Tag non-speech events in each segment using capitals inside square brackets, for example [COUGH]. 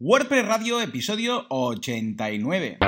WordPress Radio, episodio 89.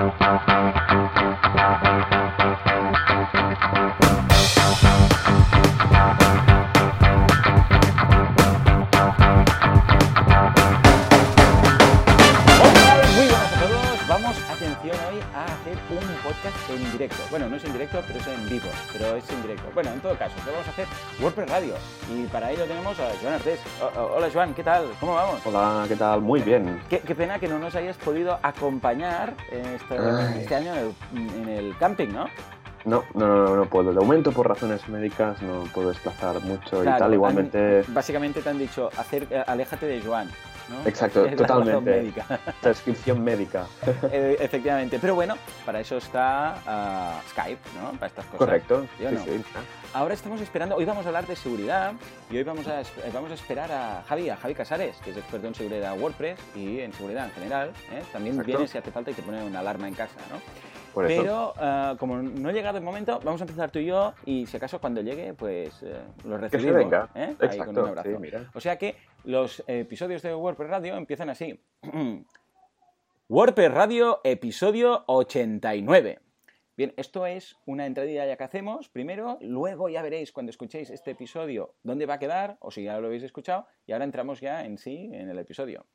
Podcast en directo. Bueno, no es en directo, pero es en vivo, pero es en directo. Bueno, en todo caso, ¿qué vamos a hacer? WordPress Radio. Y para ello tenemos a Joan Artés. Hola, Joan, ¿qué tal? ¿Cómo vamos? Hola, ¿qué tal? Muy bien. Qué, qué pena que no nos hayas podido acompañar este, Ay. este año en el, en el camping, ¿no? No, no, no, no puedo. De momento, por razones médicas, no puedo desplazar mucho Claro, y tal. Igualmente, han- básicamente te han dicho, hacer, eh, aléjate de Joan. ¿No? Exacto, Es [LAUGHS] la razón totalmente. médica. prescripción médica. [LAUGHS] Eh, efectivamente. Pero bueno, para eso está ah, Skype, ¿no? Para estas cosas. Correcto. ¿Sí no? sí. Ahora estamos esperando, hoy vamos a hablar de seguridad y hoy vamos a, eh, vamos a esperar a Javi, a Javi Casares, que es experto en seguridad WordPress y en seguridad en general. ¿eh? También Exacto. viene si hace falta y te pone una alarma en casa, ¿no? Por eso. Pero ah, como no ha llegado el momento, vamos a empezar tú y yo y si acaso cuando llegue, pues eh, lo que recibimos. se venga. ¿eh? Ahí con un Exacto. abrazo. Sí, mira. O sea que los episodios de WordPress Radio empiezan así. [CLEARS THROAT] WordPress Radio, episodio 89. Bien, esto es una entradilla ya que hacemos primero, luego ya veréis cuando escuchéis este episodio dónde va a quedar, o si ya lo habéis escuchado, y ahora entramos ya en sí en el episodio.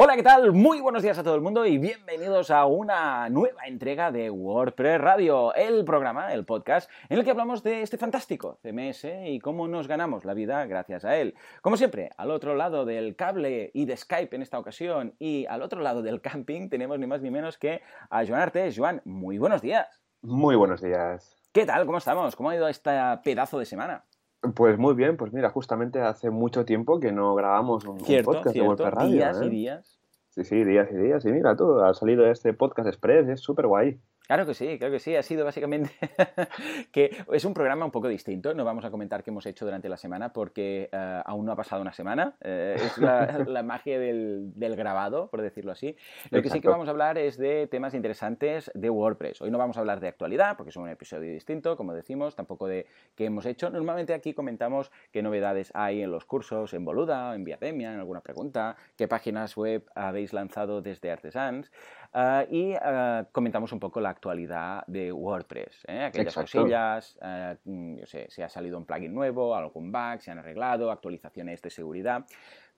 Hola, ¿qué tal? Muy buenos días a todo el mundo y bienvenidos a una nueva entrega de WordPress Radio, el programa, el podcast, en el que hablamos de este fantástico CMS y cómo nos ganamos la vida gracias a él. Como siempre, al otro lado del cable y de Skype en esta ocasión y al otro lado del camping tenemos ni más ni menos que a Joan Artes. Joan, muy buenos días. Muy buenos días. ¿Qué tal? ¿Cómo estamos? ¿Cómo ha ido este pedazo de semana? Pues muy bien, pues mira, justamente hace mucho tiempo que no grabamos un, un Cierto, podcast de cierto. WordPress Radio. días ¿eh? y días. Sí, sí, días y días. Y mira tú, ha salido este podcast express, es súper guay. Claro que sí, claro que sí. Ha sido básicamente [LAUGHS] que es un programa un poco distinto. No vamos a comentar qué hemos hecho durante la semana porque eh, aún no ha pasado una semana. Eh, es la, [LAUGHS] la magia del, del grabado, por decirlo así. Lo que sí que Exacto. vamos a hablar es de temas interesantes de WordPress. Hoy no vamos a hablar de actualidad porque es un episodio distinto, como decimos, tampoco de qué hemos hecho. Normalmente aquí comentamos qué novedades hay en los cursos, en Boluda, en Viademia, en alguna pregunta, qué páginas web habéis lanzado desde Artesans. Ah, y ah, comentamos un poco la actualidad de WordPress, ¿eh? aquellas Exacto. cosillas, ah, mm, yo sé, si ha salido un plugin nuevo, algún bug, se han arreglado, actualizaciones de seguridad.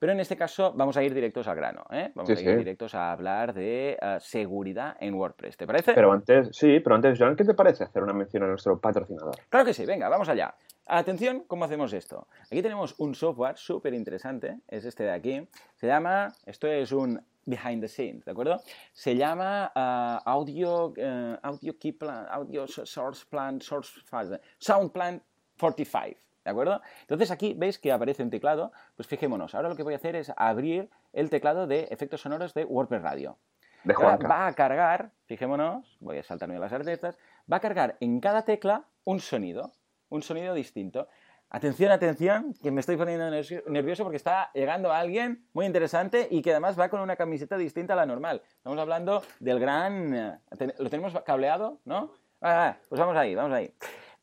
Pero en este caso vamos a ir directos al grano, ¿eh? vamos Sí, a ir sí. directos a hablar de seguridad en WordPress, ¿te parece? Pero antes, sí, pero antes, Joan, ¿qué te parece hacer una mención a nuestro patrocinador? Claro que sí, venga, vamos allá. Atención, ¿cómo hacemos esto? Aquí tenemos un software súper interesante, es este de aquí. Se llama, esto es un behind the scenes, ¿de acuerdo? Se llama ah, Audio, eh, Audio Key Plan, Audio Source Plan, Source File, Sound Plan 45. ¿De acuerdo? Entonces aquí veis que aparece un teclado, pues fijémonos, ahora lo que voy a hacer es abrir el teclado de efectos sonoros de WordPress Radio. De Juanca. va a cargar, fijémonos, voy a saltarme las artetas, va a cargar en cada tecla un sonido, un sonido distinto. Atención, atención, que me estoy poniendo nervio- nervioso porque está llegando alguien muy interesante y que además va con una camiseta distinta a la normal. Estamos hablando del gran... eh, ¿Lo tenemos cableado? ¿No? Ah, ah, pues vamos ahí, vamos ahí.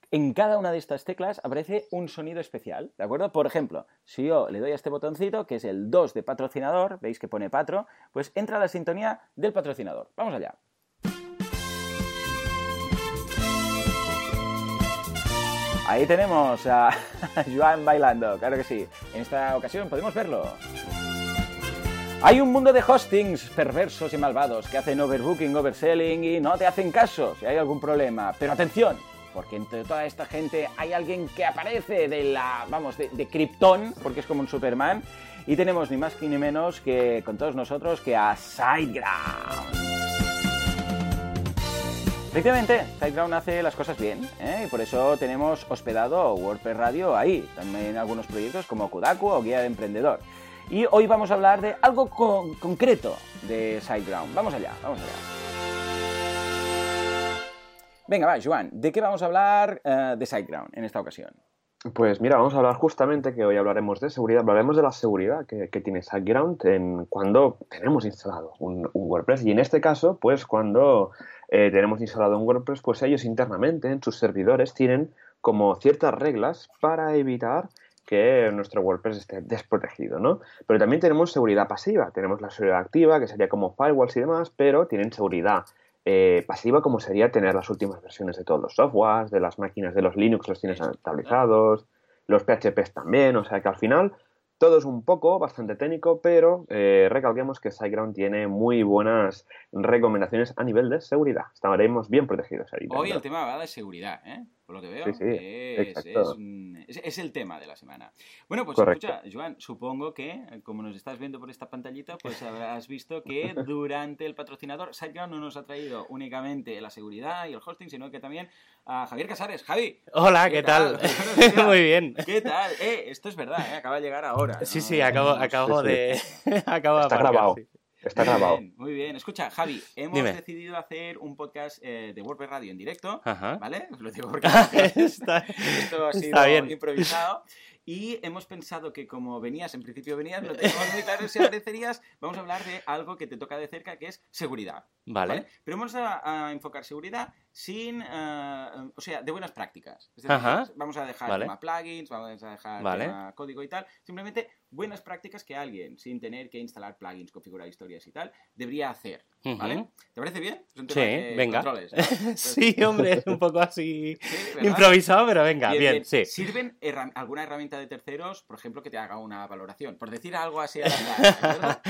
En cada una de estas teclas aparece un sonido especial, ¿de acuerdo? Por ejemplo, si yo le doy a este botoncito, que es el 2 de patrocinador, veis que pone patro, pues entra la sintonía del patrocinador. Vamos allá. Ahí tenemos a [LAUGHS] Joan bailando, claro que sí. En esta ocasión podemos verlo. Hay un mundo de hostings perversos y malvados que hacen overbooking, overselling y no te hacen caso si hay algún problema. Pero atención, porque entre toda esta gente hay alguien que aparece de la, vamos, de, Krypton, porque es como un Superman, y tenemos ni más ni menos que con todos nosotros que a SiteGround. Efectivamente, SiteGround hace las cosas bien, ¿eh? y por eso tenemos hospedado WordPress Radio ahí, también algunos proyectos como Kudaku o Guía de Emprendedor. Y hoy vamos a hablar de algo con- concreto de SiteGround. Vamos allá, vamos allá. Venga, va, Joan, ¿de qué vamos a hablar eh, de SiteGround en esta ocasión? Pues mira, vamos a hablar justamente que hoy hablaremos de seguridad, hablaremos de la seguridad que, tiene SiteGround en cuando tenemos instalado un WordPress y en este caso, pues cuando eh, tenemos instalado un WordPress, pues ellos internamente en sus servidores tienen como ciertas reglas para evitar que nuestro WordPress esté desprotegido, ¿no? Pero también tenemos seguridad pasiva, tenemos la seguridad activa, que sería como firewalls y demás, pero tienen seguridad eh, pasiva como sería tener las últimas versiones de todos los softwares, de las máquinas de los Linux los tienes estabilizados, los PHPs también, o sea que al final todo es un poco bastante técnico, pero eh, recalquemos que SiteGround tiene muy buenas recomendaciones a nivel de seguridad. Estaremos bien protegidos ahí. Hoy el tema va de seguridad, ¿eh? Por lo que veo, es, el tema de la semana. Bueno, pues escucha, Joan, supongo que, como nos estás viendo por esta pantallita, pues habrás visto que [LAUGHS] durante el patrocinador, SiteGround no nos ha traído únicamente la seguridad y el hosting, sino que también a Javier Casares. Javi. Hola, ¿qué, tal? [LAUGHS] Muy bien. ¿Qué tal? Eh, esto es verdad, ¿eh? acaba de llegar ahora. Sí, sí, acabo, [LAUGHS] acabo de... acabo Está grabado. Está grabado. muy bien. Escucha, Javi, hemos decidido hacer un podcast eh, de WordPress Radio en directo, ¿vale? Lo digo porque [LAUGHS] esto ha sido improvisado. Y hemos pensado que como venías, en principio venías, no tenemos muy claro si aparecerías, vamos a hablar de algo que te toca de cerca, que es seguridad. Vale. Pero vamos a, enfocar seguridad sin, eh, o sea, de buenas prácticas. Es decir, vamos a dejar tema plugins, vamos a dejar tema código y tal. Simplemente buenas prácticas que alguien, sin tener que instalar plugins, configurar historias y tal, debería hacer. ¿Vale? ¿Te parece bien? sí, venga. [LAUGHS] sí, hombre, es un poco así [LAUGHS] improvisado, pero venga, bien, sí. ¿Sirven alguna herramienta de terceros, por ejemplo, que te haga una valoración? Por decir algo así a [LAUGHS]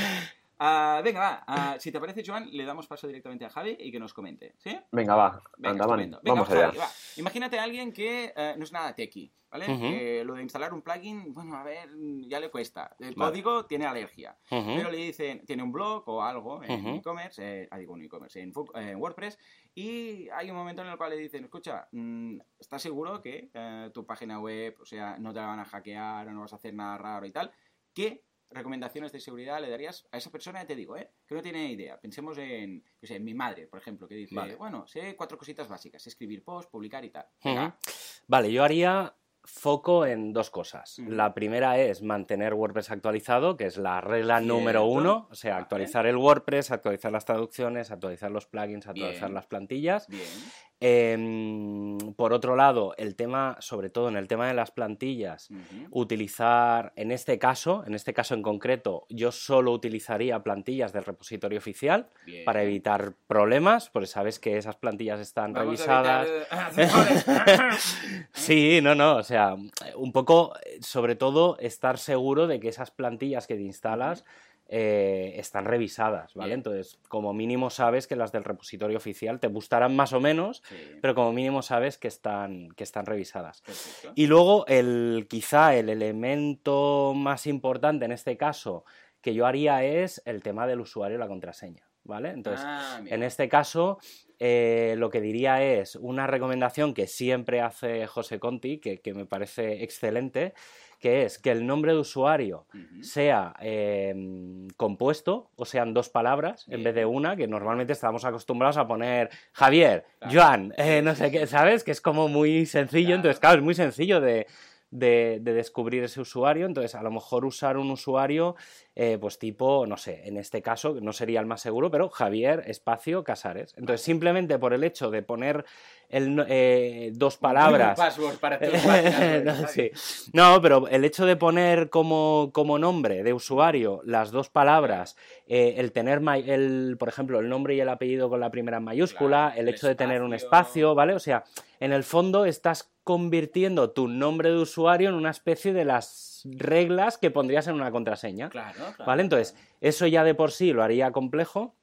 Uh, venga, va. Uh, si te parece, Joan, le damos paso directamente a Javi y que nos comente. ¿Sí? Venga, va. Venga, Anda, venga, Vamos allá. va. Imagínate a alguien que uh, no es nada techie, ¿vale? Que lo de instalar un plugin, bueno, a ver, ya le cuesta. El código tiene alergia. Pero le dicen, tiene un blog o algo en e-commerce, eh, ah, digo, en e-commerce, en, WordPress, y hay un momento en el cual le dicen, escucha, mm, ¿estás seguro que eh, tu página web, o sea, no te la van a hackear o no vas a hacer nada raro y tal? ¿Qué recomendaciones de seguridad le darías a esa persona? Te digo, ¿eh? Que no tiene idea. Pensemos en, en mi madre, por ejemplo, que dice, bueno, sé cuatro cositas básicas, escribir post, publicar y tal. Vale, yo haría foco en dos cosas. La primera es mantener WordPress actualizado, que es la regla número uno, o sea, actualizar el WordPress, actualizar las traducciones, actualizar los plugins, actualizar las plantillas. Bien. Em, por otro lado, el tema, sobre todo en el tema de las plantillas, utilizar, en este caso, en este caso en concreto, yo solo utilizaría plantillas del repositorio oficial para evitar problemas, porque sabes que esas plantillas están revisadas. [LAUGHS] sí, no, no, o sea, un poco, sobre todo, estar seguro de que esas plantillas que te instalas eh, están revisadas, ¿vale? Entonces, como mínimo sabes que las del repositorio oficial te gustarán más o menos, pero como mínimo sabes que están, que están revisadas. Y luego, el, quizá el elemento más importante en este caso que yo haría es el tema del usuario y la contraseña, ¿vale? Entonces, ah, en este caso, eh, lo que diría es una recomendación que siempre hace José Conti, que, que me parece excelente, que es que el nombre de usuario sea em, compuesto, o sean dos palabras en vez de una, que normalmente estamos acostumbrados a poner Javier, Joan, eh, no sé qué, ¿sabes? Que es como muy sencillo, entonces, claro, es muy sencillo de, de, descubrir ese usuario. Entonces, a lo mejor usar un usuario, eh, pues tipo, no sé, en este caso, no sería el más seguro, pero Javier Espacio Casares. Entonces, simplemente por el hecho de poner el, eh, dos palabras. para [LAUGHS] no, no, pero el hecho de poner como, como, nombre de usuario las dos palabras, eh, el tener, el, por ejemplo, el nombre y el apellido con la primera mayúscula, el hecho de tener un espacio, ¿vale? O sea, en el fondo estás convirtiendo tu nombre de usuario en una especie de las reglas que pondrías en una contraseña. Claro, ¿Vale? Entonces, eso ya de por sí lo haría complejo.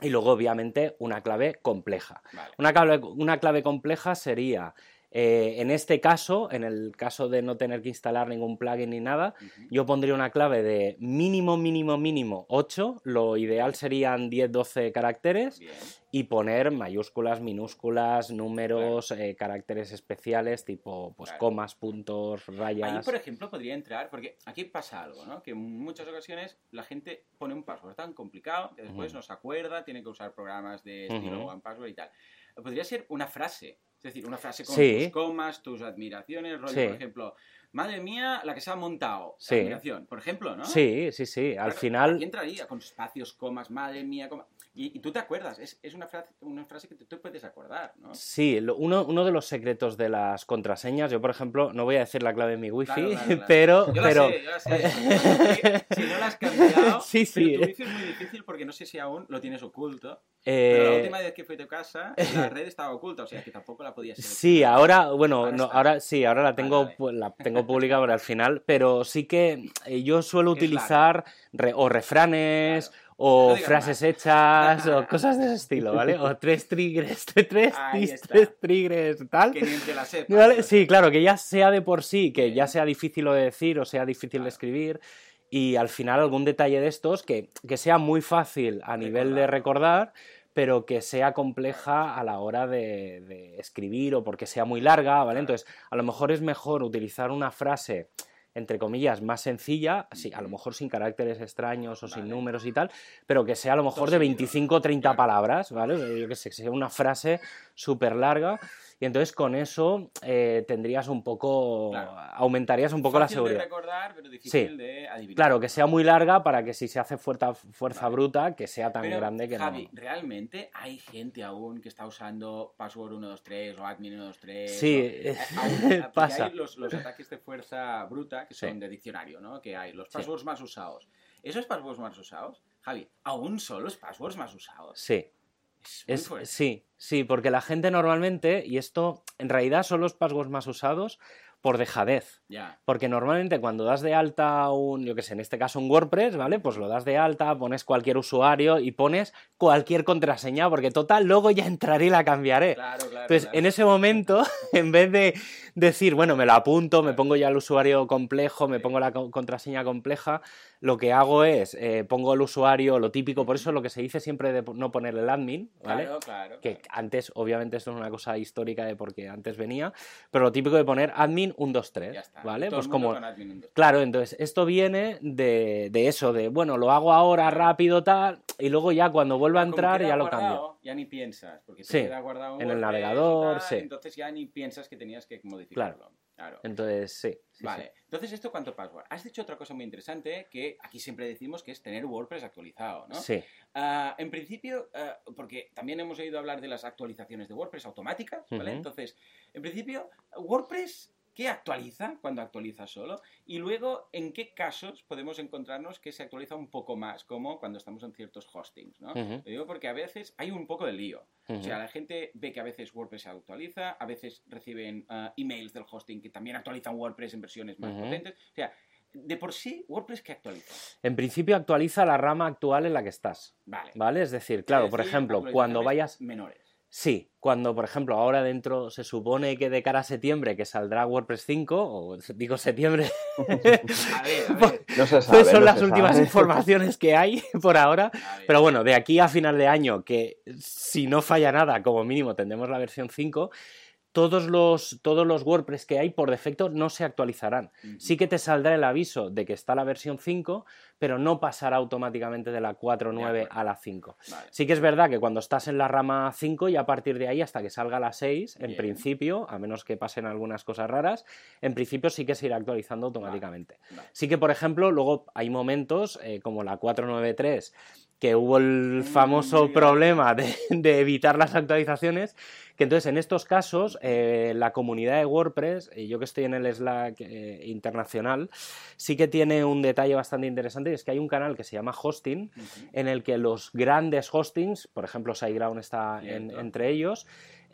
Y luego, obviamente, una clave compleja. Una, clave, una clave compleja sería eh, en este caso, en el caso de no tener que instalar ningún plugin ni nada, yo pondría una clave de mínimo, mínimo, mínimo 8. Lo ideal serían 10, 12 caracteres y poner mayúsculas, minúsculas, números, eh, caracteres especiales tipo pues, comas, puntos, rayas. Ahí, por ejemplo, podría entrar, porque aquí pasa algo, ¿no? Que en muchas ocasiones la gente pone un password tan complicado que después no se acuerda, tiene que usar programas de estilo One Password y tal. Podría ser una frase es decir, una frase con tus comas, tus admiraciones, rollo, por ejemplo, madre mía, la que se ha montado. Sí. Aplicación, por ejemplo, ¿no? Sí, sí, sí. Al final. Aquí entraría con espacios, comas, madre mía, coma. Y, y tú te acuerdas, es, es una, frase, una frase que tú puedes acordar, ¿no? Sí, lo- uno, uno de los secretos de las contraseñas, yo por ejemplo, no voy a decir la clave de mi wifi, Claro, claro, [LAUGHS] claro. pero, Yo la pero sé, yo la sé. si no la has cambiado, Sí, [LAUGHS] sí. pero tu wifi es muy difícil porque no sé si aún lo tienes oculto. eh, Pero la última vez que fui a tu casa, la [LAUGHS] red estaba oculta, o sea que tampoco la podías Sí, ahora, bueno, Ahora no, ahora sí, ahora la tengo, pu- la tengo pública para el final, pero sí que eh, yo suelo utilizar re- o refranes Claro. O No frases más. hechas o [LAUGHS] cosas de ese estilo, ¿vale? O tres triggers, [LAUGHS] tres, tis- tres triggers, tal. Que ni la. ¿Vale? Sí, claro, que ya sea de por sí, que ya sea difícil de decir o sea difícil de escribir, y al final algún detalle de estos que, que sea muy fácil a nivel de recordar, pero que sea compleja a la hora de, de escribir o porque sea muy larga, ¿vale? Entonces, a lo mejor es mejor utilizar una frase entre comillas, más sencilla, sí, a lo mejor sin caracteres extraños o sin números y tal, pero que sea a lo mejor de seguido, 25 o 30 Claro. palabras, ¿vale? Yo que sé, que sea una frase súper larga y entonces con eso eh, tendrías un poco, Claro. aumentarías un poco la seguridad. de recordar, pero difícil Sí. de adivinar. Claro, que sea muy larga para que si se hace fuerza, fuerza Vale. bruta, que sea tan Pero, grande que Javi, no... ¿realmente hay gente aún que está usando password 123 o admin 123? Sí, o- eh, aún- [LAUGHS] pasa. Hay los, los ataques de fuerza bruta que Sí. son de diccionario, ¿no? Que hay los Sí. passwords más usados. ¿Esos passwords más usados, Javi, aún son los passwords más usados? Sí, Es sí, sí, porque la gente normalmente, y esto en realidad son los passwords más usados por dejadez. Porque normalmente cuando das de alta un, yo que sé, en este caso un WordPress, ¿vale? Pues lo das de alta, pones cualquier usuario y pones cualquier contraseña, porque total, luego ya entraré y la cambiaré. Claro, claro. Entonces, claro. en ese momento, [LAUGHS] en vez de decir, bueno, me lo apunto, me pongo ya el usuario complejo, me pongo la co- contraseña compleja, lo que hago es, eh, pongo el usuario, lo típico, por eso lo que se dice siempre de no poner el admin, ¿vale? Claro, claro. que antes, obviamente, esto es una cosa histórica de porque antes venía, pero lo típico de poner admin 123, Ya está. ¿vale? Todo Pues como... con admin 123. Claro, entonces esto viene de, de eso, de bueno, lo hago ahora rápido, tal, y luego ya cuando vuelva a entrar ya lo guardado, cambio. Ya ni piensas, porque te Sí, queda guardado en el navegador, tal, sí. Entonces ya ni piensas que tenías que modificarlo. Claro. Entonces, sí. sí, vale, entonces esto cuánto password. Has dicho otra cosa muy interesante que aquí siempre decimos que es tener WordPress actualizado, ¿no? Sí, Ah, en principio, ah, porque también hemos oído hablar de las actualizaciones de WordPress automáticas, ¿vale? Entonces, en principio, WordPress, ¿qué actualiza cuando actualiza solo? Y luego, ¿en qué casos podemos encontrarnos que se actualiza un poco más, como cuando estamos en ciertos hostings, ¿no? Ujú. Lo digo porque a veces hay un poco de lío. O sea, la gente ve que a veces WordPress se actualiza, a veces reciben ah, emails del hosting que también actualizan WordPress en versiones más Ujú. potentes. O sea, de por sí, WordPress que actualiza. En principio actualiza la rama actual en la que estás, Vale. ¿vale? Es decir, claro, Es por ejemplo, cuando vayas... Menores. Sí, cuando, por ejemplo, ahora dentro se supone que de cara a septiembre que saldrá WordPress 5, o digo septiembre, [LAUGHS] A ver, a [LAUGHS] ver. No se sabe. pues son no las se últimas sabe. informaciones que hay [LAUGHS] por ahora. Pero bueno, de aquí a final de año, que si no falla nada, como mínimo tendremos la versión 5, todos los, todos los WordPress que hay por defecto no se actualizarán. Sí que te saldrá el aviso de que está la versión 5, pero no pasará automáticamente de la 4.9 De acuerdo. a la 5. Vale. Sí que es verdad que cuando estás en la rama 5 y a partir de ahí hasta que salga la 6, en principio, a menos que pasen algunas cosas raras, en principio sí que se irá actualizando automáticamente. Vale. Sí que, por ejemplo, luego hay momentos eh, como la 493 que hubo el famoso problema de, de evitar las actualizaciones, que entonces en estos casos eh, la comunidad de WordPress, y yo que estoy en el Slack eh, internacional, sí que tiene un detalle bastante interesante, y es que hay un canal que se llama Hosting, en el que los grandes hostings, por ejemplo SiteGround está en- entre ellos,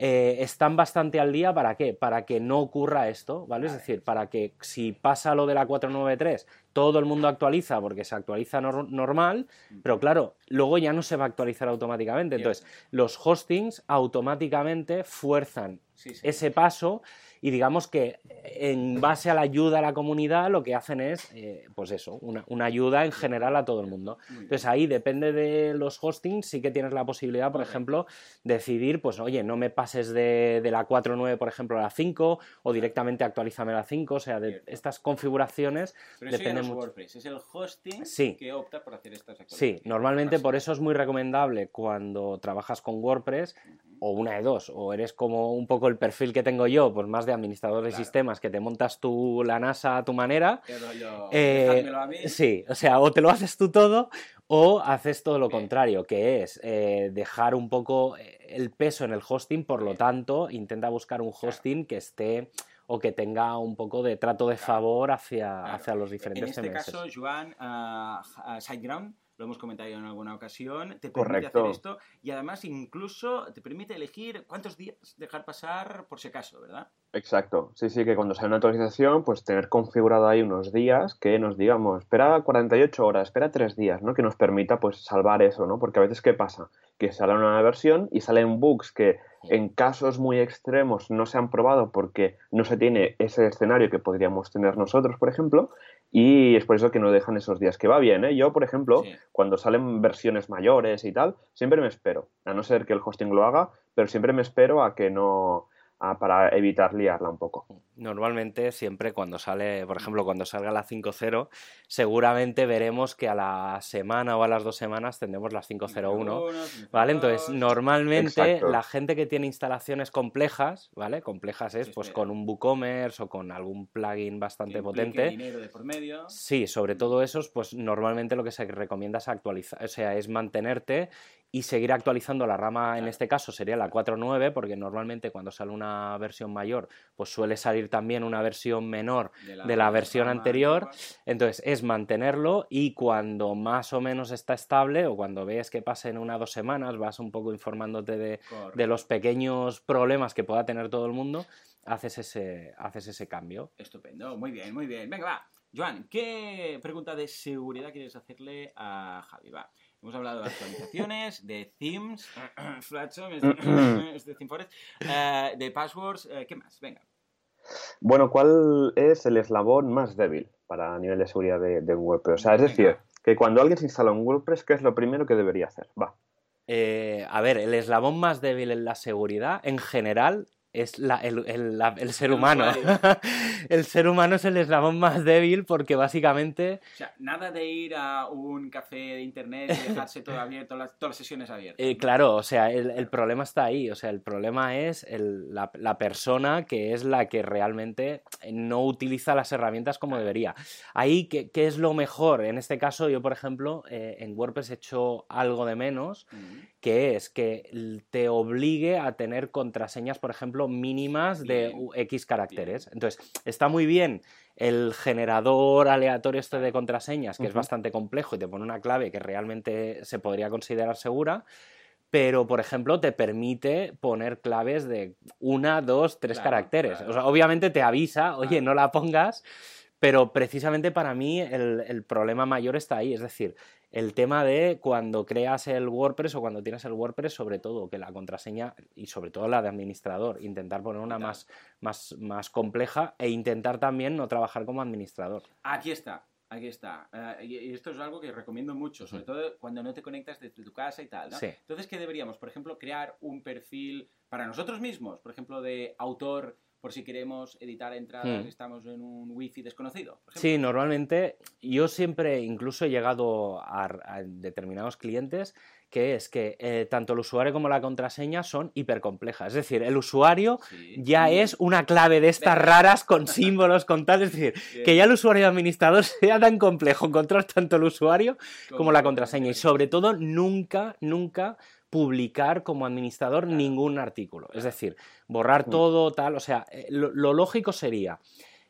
eh, están bastante al día para qué? Para que no ocurra esto, ¿vale? Es decir, para que si pasa lo de la 493, todo el mundo actualiza porque se actualiza nor- normal, pero claro, luego ya no se va a actualizar automáticamente. Entonces, los hostings automáticamente fuerzan Sí, sí. ese paso y digamos que en base a la ayuda a la comunidad lo que hacen es, eh, pues eso, una, una ayuda en general a todo el mundo. Entonces ahí depende de los hostings, sí que tienes la posibilidad, por ejemplo, decidir, pues oye, no me pases de, de la 4.9, por ejemplo, a la 5 o directamente actualízame a la 5, o sea, de Cierto. estas configuraciones Pero eso ya depende no es. WordPress, es el hosting Sí. que opta por hacer estas Sí, actualizaciones. normalmente Pasa. por eso es muy recomendable cuando trabajas con WordPress o una de dos, o eres como un poco el perfil que tengo yo, pues más de administrador de Claro. sistemas, que te montas tú la NASA a tu manera. Qué rollo, Eh, a mí. sí, o sea, o te lo haces tú todo o haces todo lo Bien. contrario, que es eh, dejar un poco eh, el peso en el hosting, por lo tanto, intenta buscar un hosting que esté o que tenga un poco de trato de favor hacia, hacia los En diferentes este CMS. caso, Joan, ah, SiteGround, lo hemos comentado en alguna ocasión, te permite Correcto. hacer esto y además incluso te permite elegir cuántos días dejar pasar por si acaso, ¿verdad? Exacto, sí, sí, que cuando sale una actualización, pues tener configurado ahí unos días que nos digamos, espera 48 horas, espera 3 días, ¿no? Que nos permita pues salvar eso, ¿no? Porque a veces, ¿qué pasa? Que sale una nueva versión y salen bugs que en casos muy extremos no se han probado porque no se tiene ese escenario que podríamos tener nosotros, por ejemplo, y es por eso que no dejan esos días. Que va bien, ¿eh? Yo, por ejemplo, Sí. cuando salen versiones mayores y tal, siempre me espero, a no ser que el hosting lo haga, pero siempre me espero a que no, para evitar liarla un poco. Normalmente siempre cuando sale, por ejemplo, cuando salga la 5.0, seguramente veremos que a la semana o a las dos semanas tendremos las 5.01. ¿Vale? Entonces, normalmente Exacto. la gente que tiene instalaciones complejas, ¿vale? Complejas es pues con un WooCommerce o con algún plugin bastante potente. dinero de por medio. Sí, sobre todo esos, pues normalmente lo que se recomienda es actualizar, o sea, es mantenerte y seguir actualizando la rama, en este caso sería la 4.9, porque normalmente cuando sale una versión mayor, pues suele salir también una versión menor de la versión anterior. entonces es mantenerlo y cuando más o menos está estable o cuando ves que pasen una o dos semanas, vas un poco informándote de, de los pequeños problemas que pueda tener todo el mundo, haces ese, haces ese cambio. Estupendo, muy bien, muy bien. Venga, va. Joan, ¿qué pregunta de seguridad quieres hacerle a Javi? Va. Hemos hablado de actualizaciones, de themes, Flatsome, de ThemeForest, eh, de passwords, eh, ¿qué más? Venga. Bueno, ¿cuál es el eslabón más débil para nivel de seguridad de, de WordPress? O sea, es decir, que cuando alguien se instala un WordPress, ¿qué es lo primero que debería hacer? Va. Eh, a ver, el eslabón más débil en la seguridad, en general, es la- el, el- la- el ser humano. [LAUGHS] el ser humano es el eslabón más débil porque básicamente O sea, nada de ir a un café de internet y dejarse todo abierto, las- todas las sesiones abiertas. Eh, claro, o sea, el, el problema está ahí. O sea, el problema es el- la, la persona que es la que realmente no utiliza las herramientas como debería. Ahí, ¿qué, qué es lo mejor? En este caso, yo, por ejemplo, eh, en WordPress he hecho algo de menos, que es que te obligue a tener contraseñas, por ejemplo, mínimas de Bien. X caracteres. Entonces, está muy bien el generador aleatorio este de contraseñas, que es bastante complejo y te pone una clave que realmente se podría considerar segura, pero, por ejemplo, te permite poner claves de una, dos, tres Claro, caracteres. claro. O sea, obviamente te avisa, oye, Claro. no la pongas, pero precisamente para mí el, el problema mayor está ahí. Es decir, el tema de cuando creas el WordPress o cuando tienes el WordPress, sobre todo, que la contraseña y sobre todo la de administrador, intentar poner una más, más, más compleja e intentar también no trabajar como administrador. Aquí está, aquí está. Eh, y y esto es algo que recomiendo mucho, sobre todo cuando no te conectas desde tu casa y tal. ¿no? Sí. Entonces, ¿qué deberíamos? Por ejemplo, crear un perfil para nosotros mismos, por ejemplo, de autor, por si queremos editar entradas y estamos en un wifi desconocido. por. Sí, normalmente yo siempre incluso he llegado a, a determinados clientes que es que eh, tanto el usuario como la contraseña son hipercomplejas. Es decir, el usuario Sí. ya Mm. es una clave de estas raras con símbolos, con tal. Es decir, Bien. [LAUGHS] que ya el usuario administrador [LAUGHS] sea tan complejo encontrar tanto el usuario como la contraseña. Y sobre todo, nunca, nunca publicar como administrador Claro. ningún artículo. Es decir, borrar todo, tal. O sea, eh, lo, lo lógico sería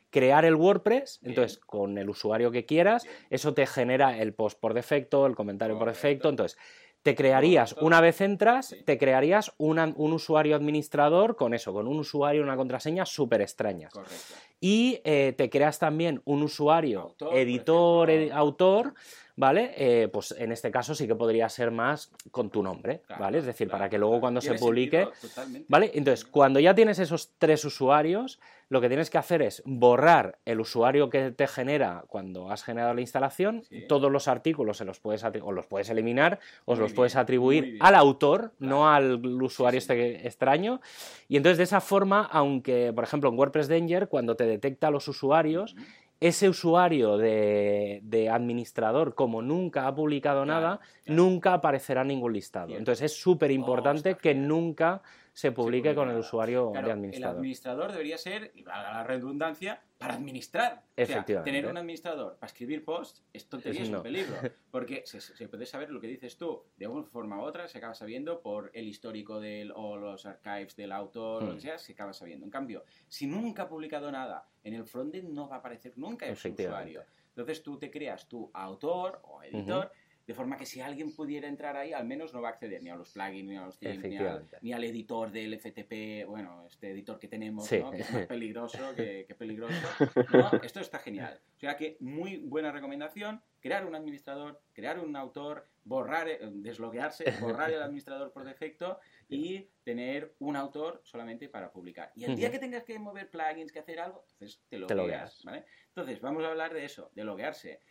crear el WordPress, Bien. entonces con el usuario que quieras, Bien. eso te genera el post por defecto, el comentario por defecto, entonces te crearías, una vez entras, Sí. te crearías una- un usuario administrador con eso, con un usuario y una contraseña súper extrañas. Correcto. Y eh, te creas también un usuario, Autor, editor, autor, ¿vale? Eh, pues en este caso sí que podría ser más con tu nombre, Claro, ¿vale? Es decir, claro, para que luego claro. cuando se publique... sentido. ¿Vale? Entonces, cuando ya tienes esos tres usuarios, lo que tienes que hacer es borrar el usuario que te genera cuando has generado la instalación, Sí. todos los artículos se los puedes o los puedes eliminar o los puedes bien, atribuir al autor, no al usuario Sí, sí. este extraño. Y entonces de esa forma, aunque, por ejemplo, en WordPress Danger, cuando te detecta los usuarios. Ese usuario de, de administrador, como nunca ha publicado Claro, nada, claro. nunca aparecerá en ningún listado. Entonces es súper importante que nunca se publique con el usuario Claro, de El administrador. administrador debería ser, y valga la redundancia, para administrar. O sea, Efectivamente. tener un administrador para escribir posts es tontería, Es no. un peligro. [LAUGHS] Porque se, se puede saber lo que dices tú, de una forma u otra se acaba sabiendo por el histórico del, o los archives del autor, o lo Hmm. que sea, se acaba sabiendo. En cambio, si nunca ha publicado nada en el frontend, no va a aparecer nunca ese Efectivamente. usuario. Entonces tú te creas tu autor o editor. De forma que si alguien pudiera entrar ahí, al menos no va a acceder ni a los plugins, ni a los themes, ni, al- ni al editor del FTP, bueno, este editor que tenemos, Sí. ¿no? que es más peligroso que, [LAUGHS] que peligroso. [LAUGHS] No, esto está genial. O sea que muy buena recomendación, crear un administrador, crear un autor, borrar, eh, desloguearse, borrar el [LAUGHS] administrador por defecto y tener un autor solamente para publicar. Y el día que tengas que mover plugins, que hacer algo, entonces te Te logueas, logueas. ¿vale? Entonces, vamos a hablar de eso, de loguearse.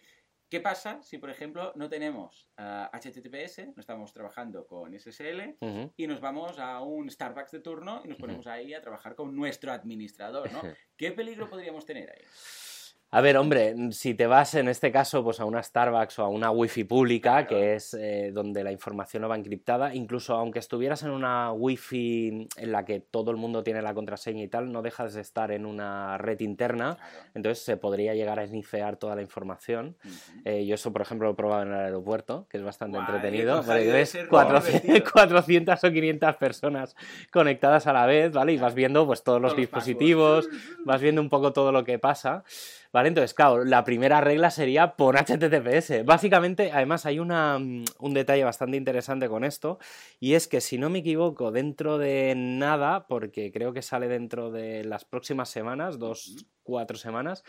¿Qué pasa si, por ejemplo, no tenemos ah, HTTPS, no estamos trabajando con SSL y nos vamos a un Starbucks de turno y nos ponemos ahí a trabajar con nuestro administrador, ¿no? ¿Qué peligro podríamos tener ahí? A ver, hombre, si te vas en este caso pues a una Starbucks o a una Wi-Fi pública, que es eh, donde la información no va encriptada, incluso aunque estuvieras en una Wi-Fi en la que todo el mundo tiene la contraseña y tal, no dejas de estar en una red interna, entonces se podría llegar a snifear toda la información. Eh, yo eso, por ejemplo, lo he probado en el aeropuerto, que es bastante Guay, entretenido. porque ves ser muy 400, divertido. 400 o 500 personas conectadas a la vez, ¿vale? Y vas viendo pues todos los Todos los dispositivos, [LAUGHS] vas viendo un poco todo lo que pasa. ¿Vale? Entonces, claro, la primera regla sería pon HTTPS. Básicamente, además, hay una, mm, un detalle bastante interesante con esto, y es que si no me equivoco, dentro de nada, porque creo que sale dentro de las próximas semanas, dos, cuatro semanas,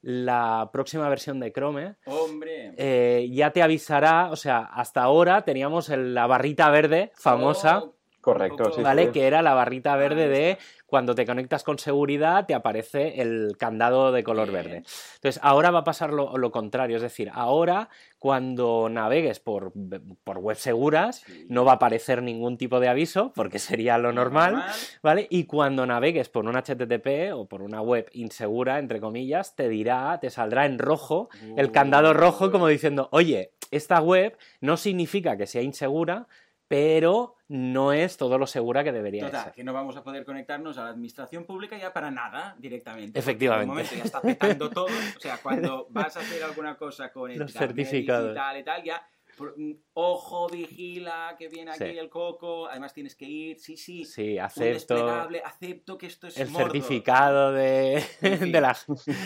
la próxima versión de Chrome Hombre. eh, ya te avisará, o sea, hasta ahora teníamos el- la barrita verde famosa, Oh, Correcto, poco- sí, ¿vale? sí. Que era la barrita verde de. Cuando te conectas con seguridad te aparece el candado de color Bien. verde. Entonces, ahora va a pasar lo, lo contrario, es decir, ahora cuando navegues por, por web seguras Sí. no va a aparecer ningún tipo de aviso, porque sería lo normal, ¿vale? Y cuando navegues por un HTTP o por una web insegura, entre comillas, te dirá, te saldrá en rojo el candado rojo como diciendo, oye, esta web no significa que sea insegura, pero no es todo lo segura que debería Total, ser. que no vamos a poder conectarnos a la administración pública ya para nada directamente. Efectivamente. En momento ya está petando [LAUGHS] todo. O sea, cuando vas a hacer alguna cosa con el Los certificados. digital y tal, ya. Mm, Ojo, vigila, que viene aquí Sí. el coco. Además tienes que ir. Sí, sí. Sí, acepto desplegable, acepto que esto es el Mordor. certificado de, la...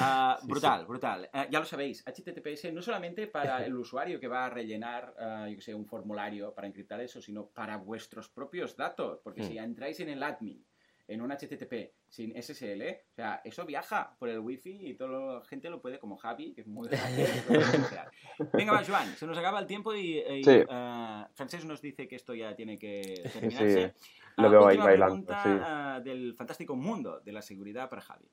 Ah, [LAUGHS] brutal, brutal. Ah, ya lo sabéis, HTTPS no solamente para el usuario que va a rellenar, ah, yo que sé, un formulario para encriptar eso, sino para vuestros propios datos. Porque si Mm. entráis en el admin, en un HTTP sin SSL, o sea, eso viaja por el wifi y toda la gente lo puede, como Javi, que es muy. [LAUGHS] Venga, va, Joan, se nos acaba el tiempo y, y, Sí. ah, Francés nos dice que esto ya tiene que [LAUGHS] Sí, terminarse. lo Ah, veo ahí bailando, pregunta, sí. ah, del fantástico mundo de la seguridad para Javi.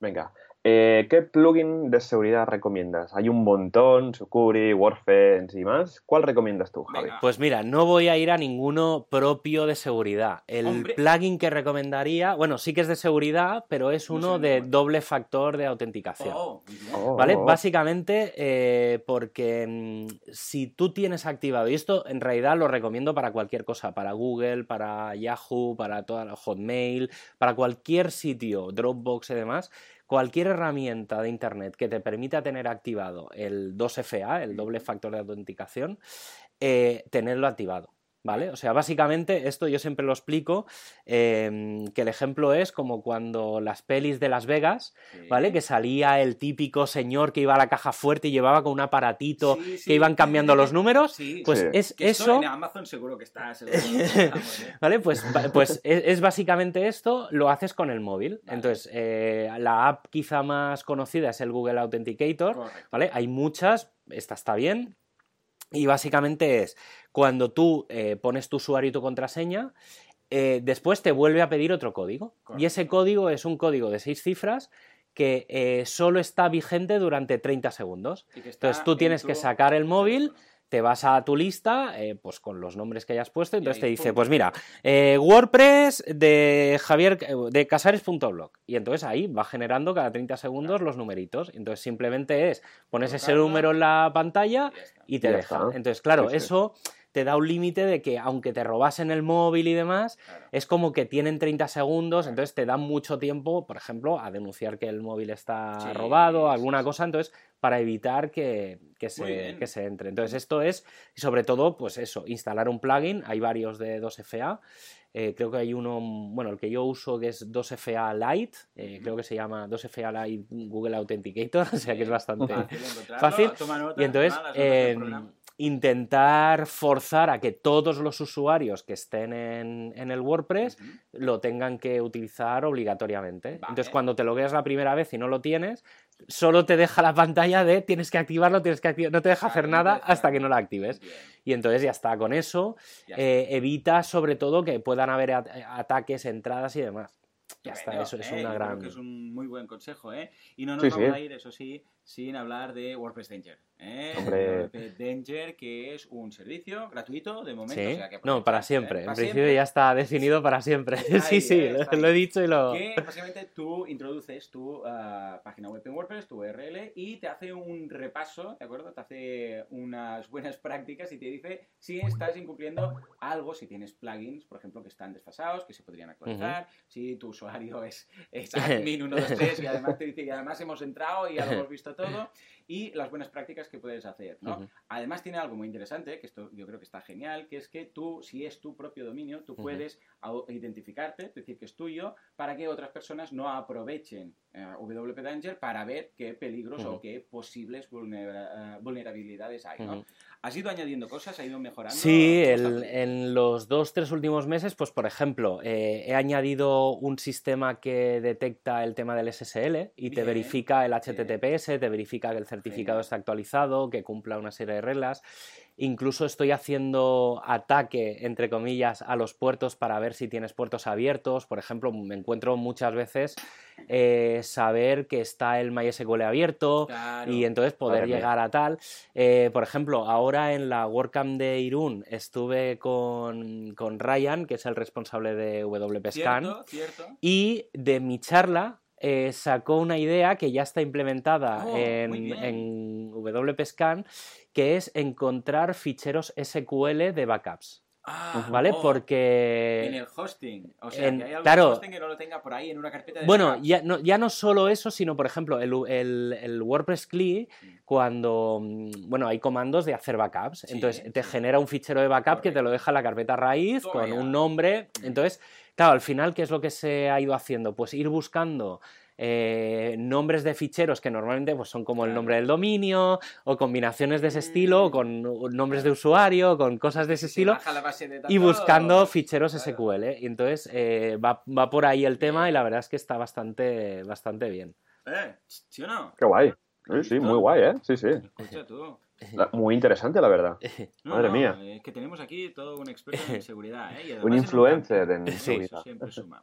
Venga, eh, ¿qué plugin de seguridad recomiendas? Hay un montón, Sucuri, Wordfence y más. ¿Cuál recomiendas tú, Javi? Venga. Pues mira, no voy a ir a ninguno propio de seguridad. El Hombre. plugin que recomendaría, bueno, sí que es de seguridad, pero es No uno sé, de doble factor de autenticación. Oh. Oh, ¿Vale? Básicamente eh, porque mm, si tú tienes activado, y esto en realidad lo recomiendo para cualquier cosa, para Google, para Yahoo, para toda la Hotmail, para cualquier sitio, Dropbox y demás, cualquier herramienta de Internet que te permita tener activado el 2FA, el doble factor de autenticación, eh, tenerlo activado. ¿Vale? O sea, básicamente esto yo siempre lo explico, eh, que el ejemplo es como cuando las pelis de Las Vegas, Sí. ¿vale? Que salía el típico señor que iba a la caja fuerte y llevaba con un aparatito Sí, sí. que iban cambiando los números. Sí. Pues Sí. es Que eso, En Amazon seguro que está. seguro que está. [LAUGHS] ¿vale? Pues, pues [LAUGHS] es, es básicamente esto, lo haces con el móvil. Vale. Entonces, eh, la app quizá más conocida es el Google Authenticator, Correcto. ¿vale? Hay muchas, esta está bien. Y básicamente es cuando tú eh, pones tu usuario y tu contraseña, eh, después te vuelve a pedir otro código. Y ese código es un código de seis cifras que eh, solo está vigente durante 30 segundos. Entonces tú en tienes tu- que sacar el móvil, te vas a tu lista, eh, pues con los nombres que hayas puesto, entonces te dice, pues mira, eh, WordPress de Javier, de casares.blog. Y entonces ahí va generando cada 30 segundos los numeritos. Entonces simplemente es, pones ese número en la pantalla y te deja. está. Entonces, claro, Sí, sí. eso te da un límite de que aunque te robasen el móvil y demás, Claro. es como que tienen 30 segundos, entonces te dan mucho tiempo, por ejemplo, a denunciar que el móvil está Sí, robado, alguna sí. cosa, entonces, para evitar que, que se, bien. que se entre. Entonces, esto es, y sobre todo, pues eso, instalar un plugin, hay varios de 2FA, eh, creo que hay uno, bueno, el que yo uso que es 2FA Lite, eh, creo que se llama 2FA Lite Google Authenticator, [LAUGHS] o sea que es bastante Fácil toma nota, y entonces, eh. Intentar forzar a que todos los usuarios que estén en, en el WordPress lo tengan que utilizar obligatoriamente. Vale. Entonces, cuando te logueas la primera vez y no lo tienes, solo te deja la pantalla de tienes que activarlo, tienes que activar, no te deja Claro, hacer nada hasta que no la actives. Bien, Y entonces ya está, con eso eh, evita sobre todo que puedan haber at- ataques, entradas y demás. Ya está, eso es eh, una yo gran... Creo que es un muy buen consejo, ¿eh? Y no nos Sí, vamos sí. a ir, eso sí, sin hablar de WordPress Danger. ¿Eh? Hombre. Danger, que es un servicio gratuito de momento. Sí, o sea que no, para siempre. En principio siempre. ya está definido para siempre. [LAUGHS] Sí, sí, eh, lo, he dicho y lo... Que básicamente tú introduces tu ah, página web en WordPress, tu URL, y te hace un repaso, ¿de acuerdo? Te hace unas buenas [LAUGHS] prácticas y te dice si estás incumpliendo algo, si tienes plugins, por ejemplo, que están desfasados, que se podrían actualizar, si tu usuario es, es admin 123 [LAUGHS] y además te dice y además hemos entrado y ya lo hemos visto todo, y las buenas prácticas que puedes hacer, ¿no? Además tiene algo muy interesante, que esto yo creo que está genial, que es que tú, si es tu propio dominio, tú puedes identificarte, es decir, que es tuyo, para que otras personas no aprovechen eh, WP Danger para ver qué peligros Ujú. o qué posibles vulnera- eh, vulnerabilidades hay, ¿no? ¿Has ido añadiendo cosas? ¿Ha ido mejorando? Sí, en los dos, tres últimos meses, pues por ejemplo, eh, he añadido un sistema que detecta el tema del SSL y te verifica el HTTPS, te verifica que el certificado está actualizado, que cumpla una serie de reglas. Incluso estoy haciendo ataque, entre comillas, a los puertos para ver si tienes puertos abiertos. Por ejemplo, me encuentro muchas veces eh, saber que está el MySQL abierto, Claro. y entonces poder Madre mía. llegar a tal. Eh, por ejemplo, ahora en la WordCamp de Irún estuve con, con Ryan, que es el responsable de WP Scan, Cierto, cierto. y de mi charla eh, sacó una idea que ya está implementada Oh, en, en WP Scan, que es encontrar ficheros SQL de backups, Ah, ¿vale? oh, Porque... En el hosting. O sea, en- que hay algún claro. hosting que no lo tenga por ahí en una carpeta de Bueno, ya no, ya no solo eso, sino por ejemplo, el, el- el WordPress CLI, Mm. cuando bueno, hay comandos de hacer backups. Sí, entonces te genera un fichero de backup que te lo deja en la carpeta raíz con un nombre. Mm. Entonces, claro, al final, ¿qué es lo que se ha ido haciendo? Pues ir buscando. Eh, nombres de ficheros que normalmente pues, son como el nombre del dominio o combinaciones de ese estilo o Mm. con nombres de usuario con cosas de ese Se estilo baja la base de y buscando ficheros Claro. SQL. Y entonces eh, va, va por ahí el tema y la verdad es que está bastante, bastante bien. Eh, ¿Sí o no? Qué guay. Sí, sí, muy guay, ¿eh? Sí, sí. Escucha tú. La- Muy interesante, la verdad. [LAUGHS] No, Madre no, mía. Es que tenemos aquí todo un experto en [LAUGHS] seguridad. ¿eh? Y Un en influencer en Eso seguridad. siempre [LAUGHS] suma.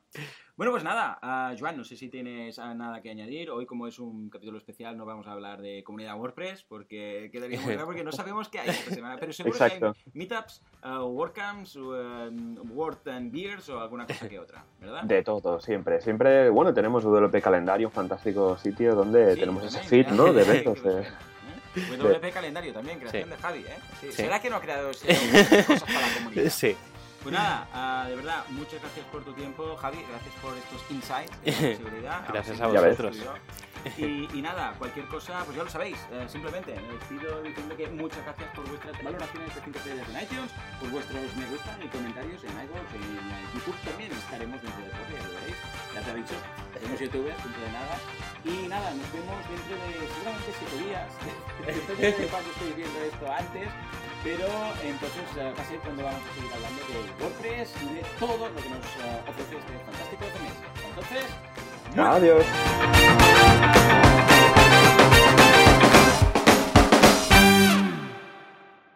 Bueno, pues nada, ah, Joan, no sé si tienes ah, nada que añadir. Hoy, como es un capítulo especial, no vamos a hablar de comunidad WordPress porque quedaría muy raro porque no sabemos qué hay esta semana. Pero seguro Exacto. que hay meetups, ah, WordCamps, um, Word and Beers o alguna cosa que otra, ¿verdad? De todo, siempre. Siempre, bueno, tenemos WP Calendario, un fantástico sitio donde Sí, tenemos ese feed, ¿no? De eventos. eh. sé, ¿eh? WP Calendario también, creación de Javi, ¿eh? Sí. ¿Será que no ha creado [LAUGHS] cosas para la comunidad? Sí. Pues nada, ah, de verdad, muchas gracias por tu tiempo, Javi. Gracias por estos insights de [LAUGHS] seguridad. Gracias a vosotros. Y, y nada, cualquier cosa, pues ya lo sabéis. eh, simplemente me despido diciendo que muchas gracias por vuestras valoraciones de 5 estrellas en iTunes, por vuestros me gusta y comentarios en iVoox, en YouTube también estaremos dentro de poco, ya te he dicho, somos youtubers, dentro de nada. Y nada, nos vemos dentro de seguramente 7 días. [LAUGHS] Estéis viendo esto antes. Pero entonces eh, va a ser cuando vamos a seguir hablando de WordPress y de todo lo que nos eh, ofrece este fantástico mes. Entonces, Adiós.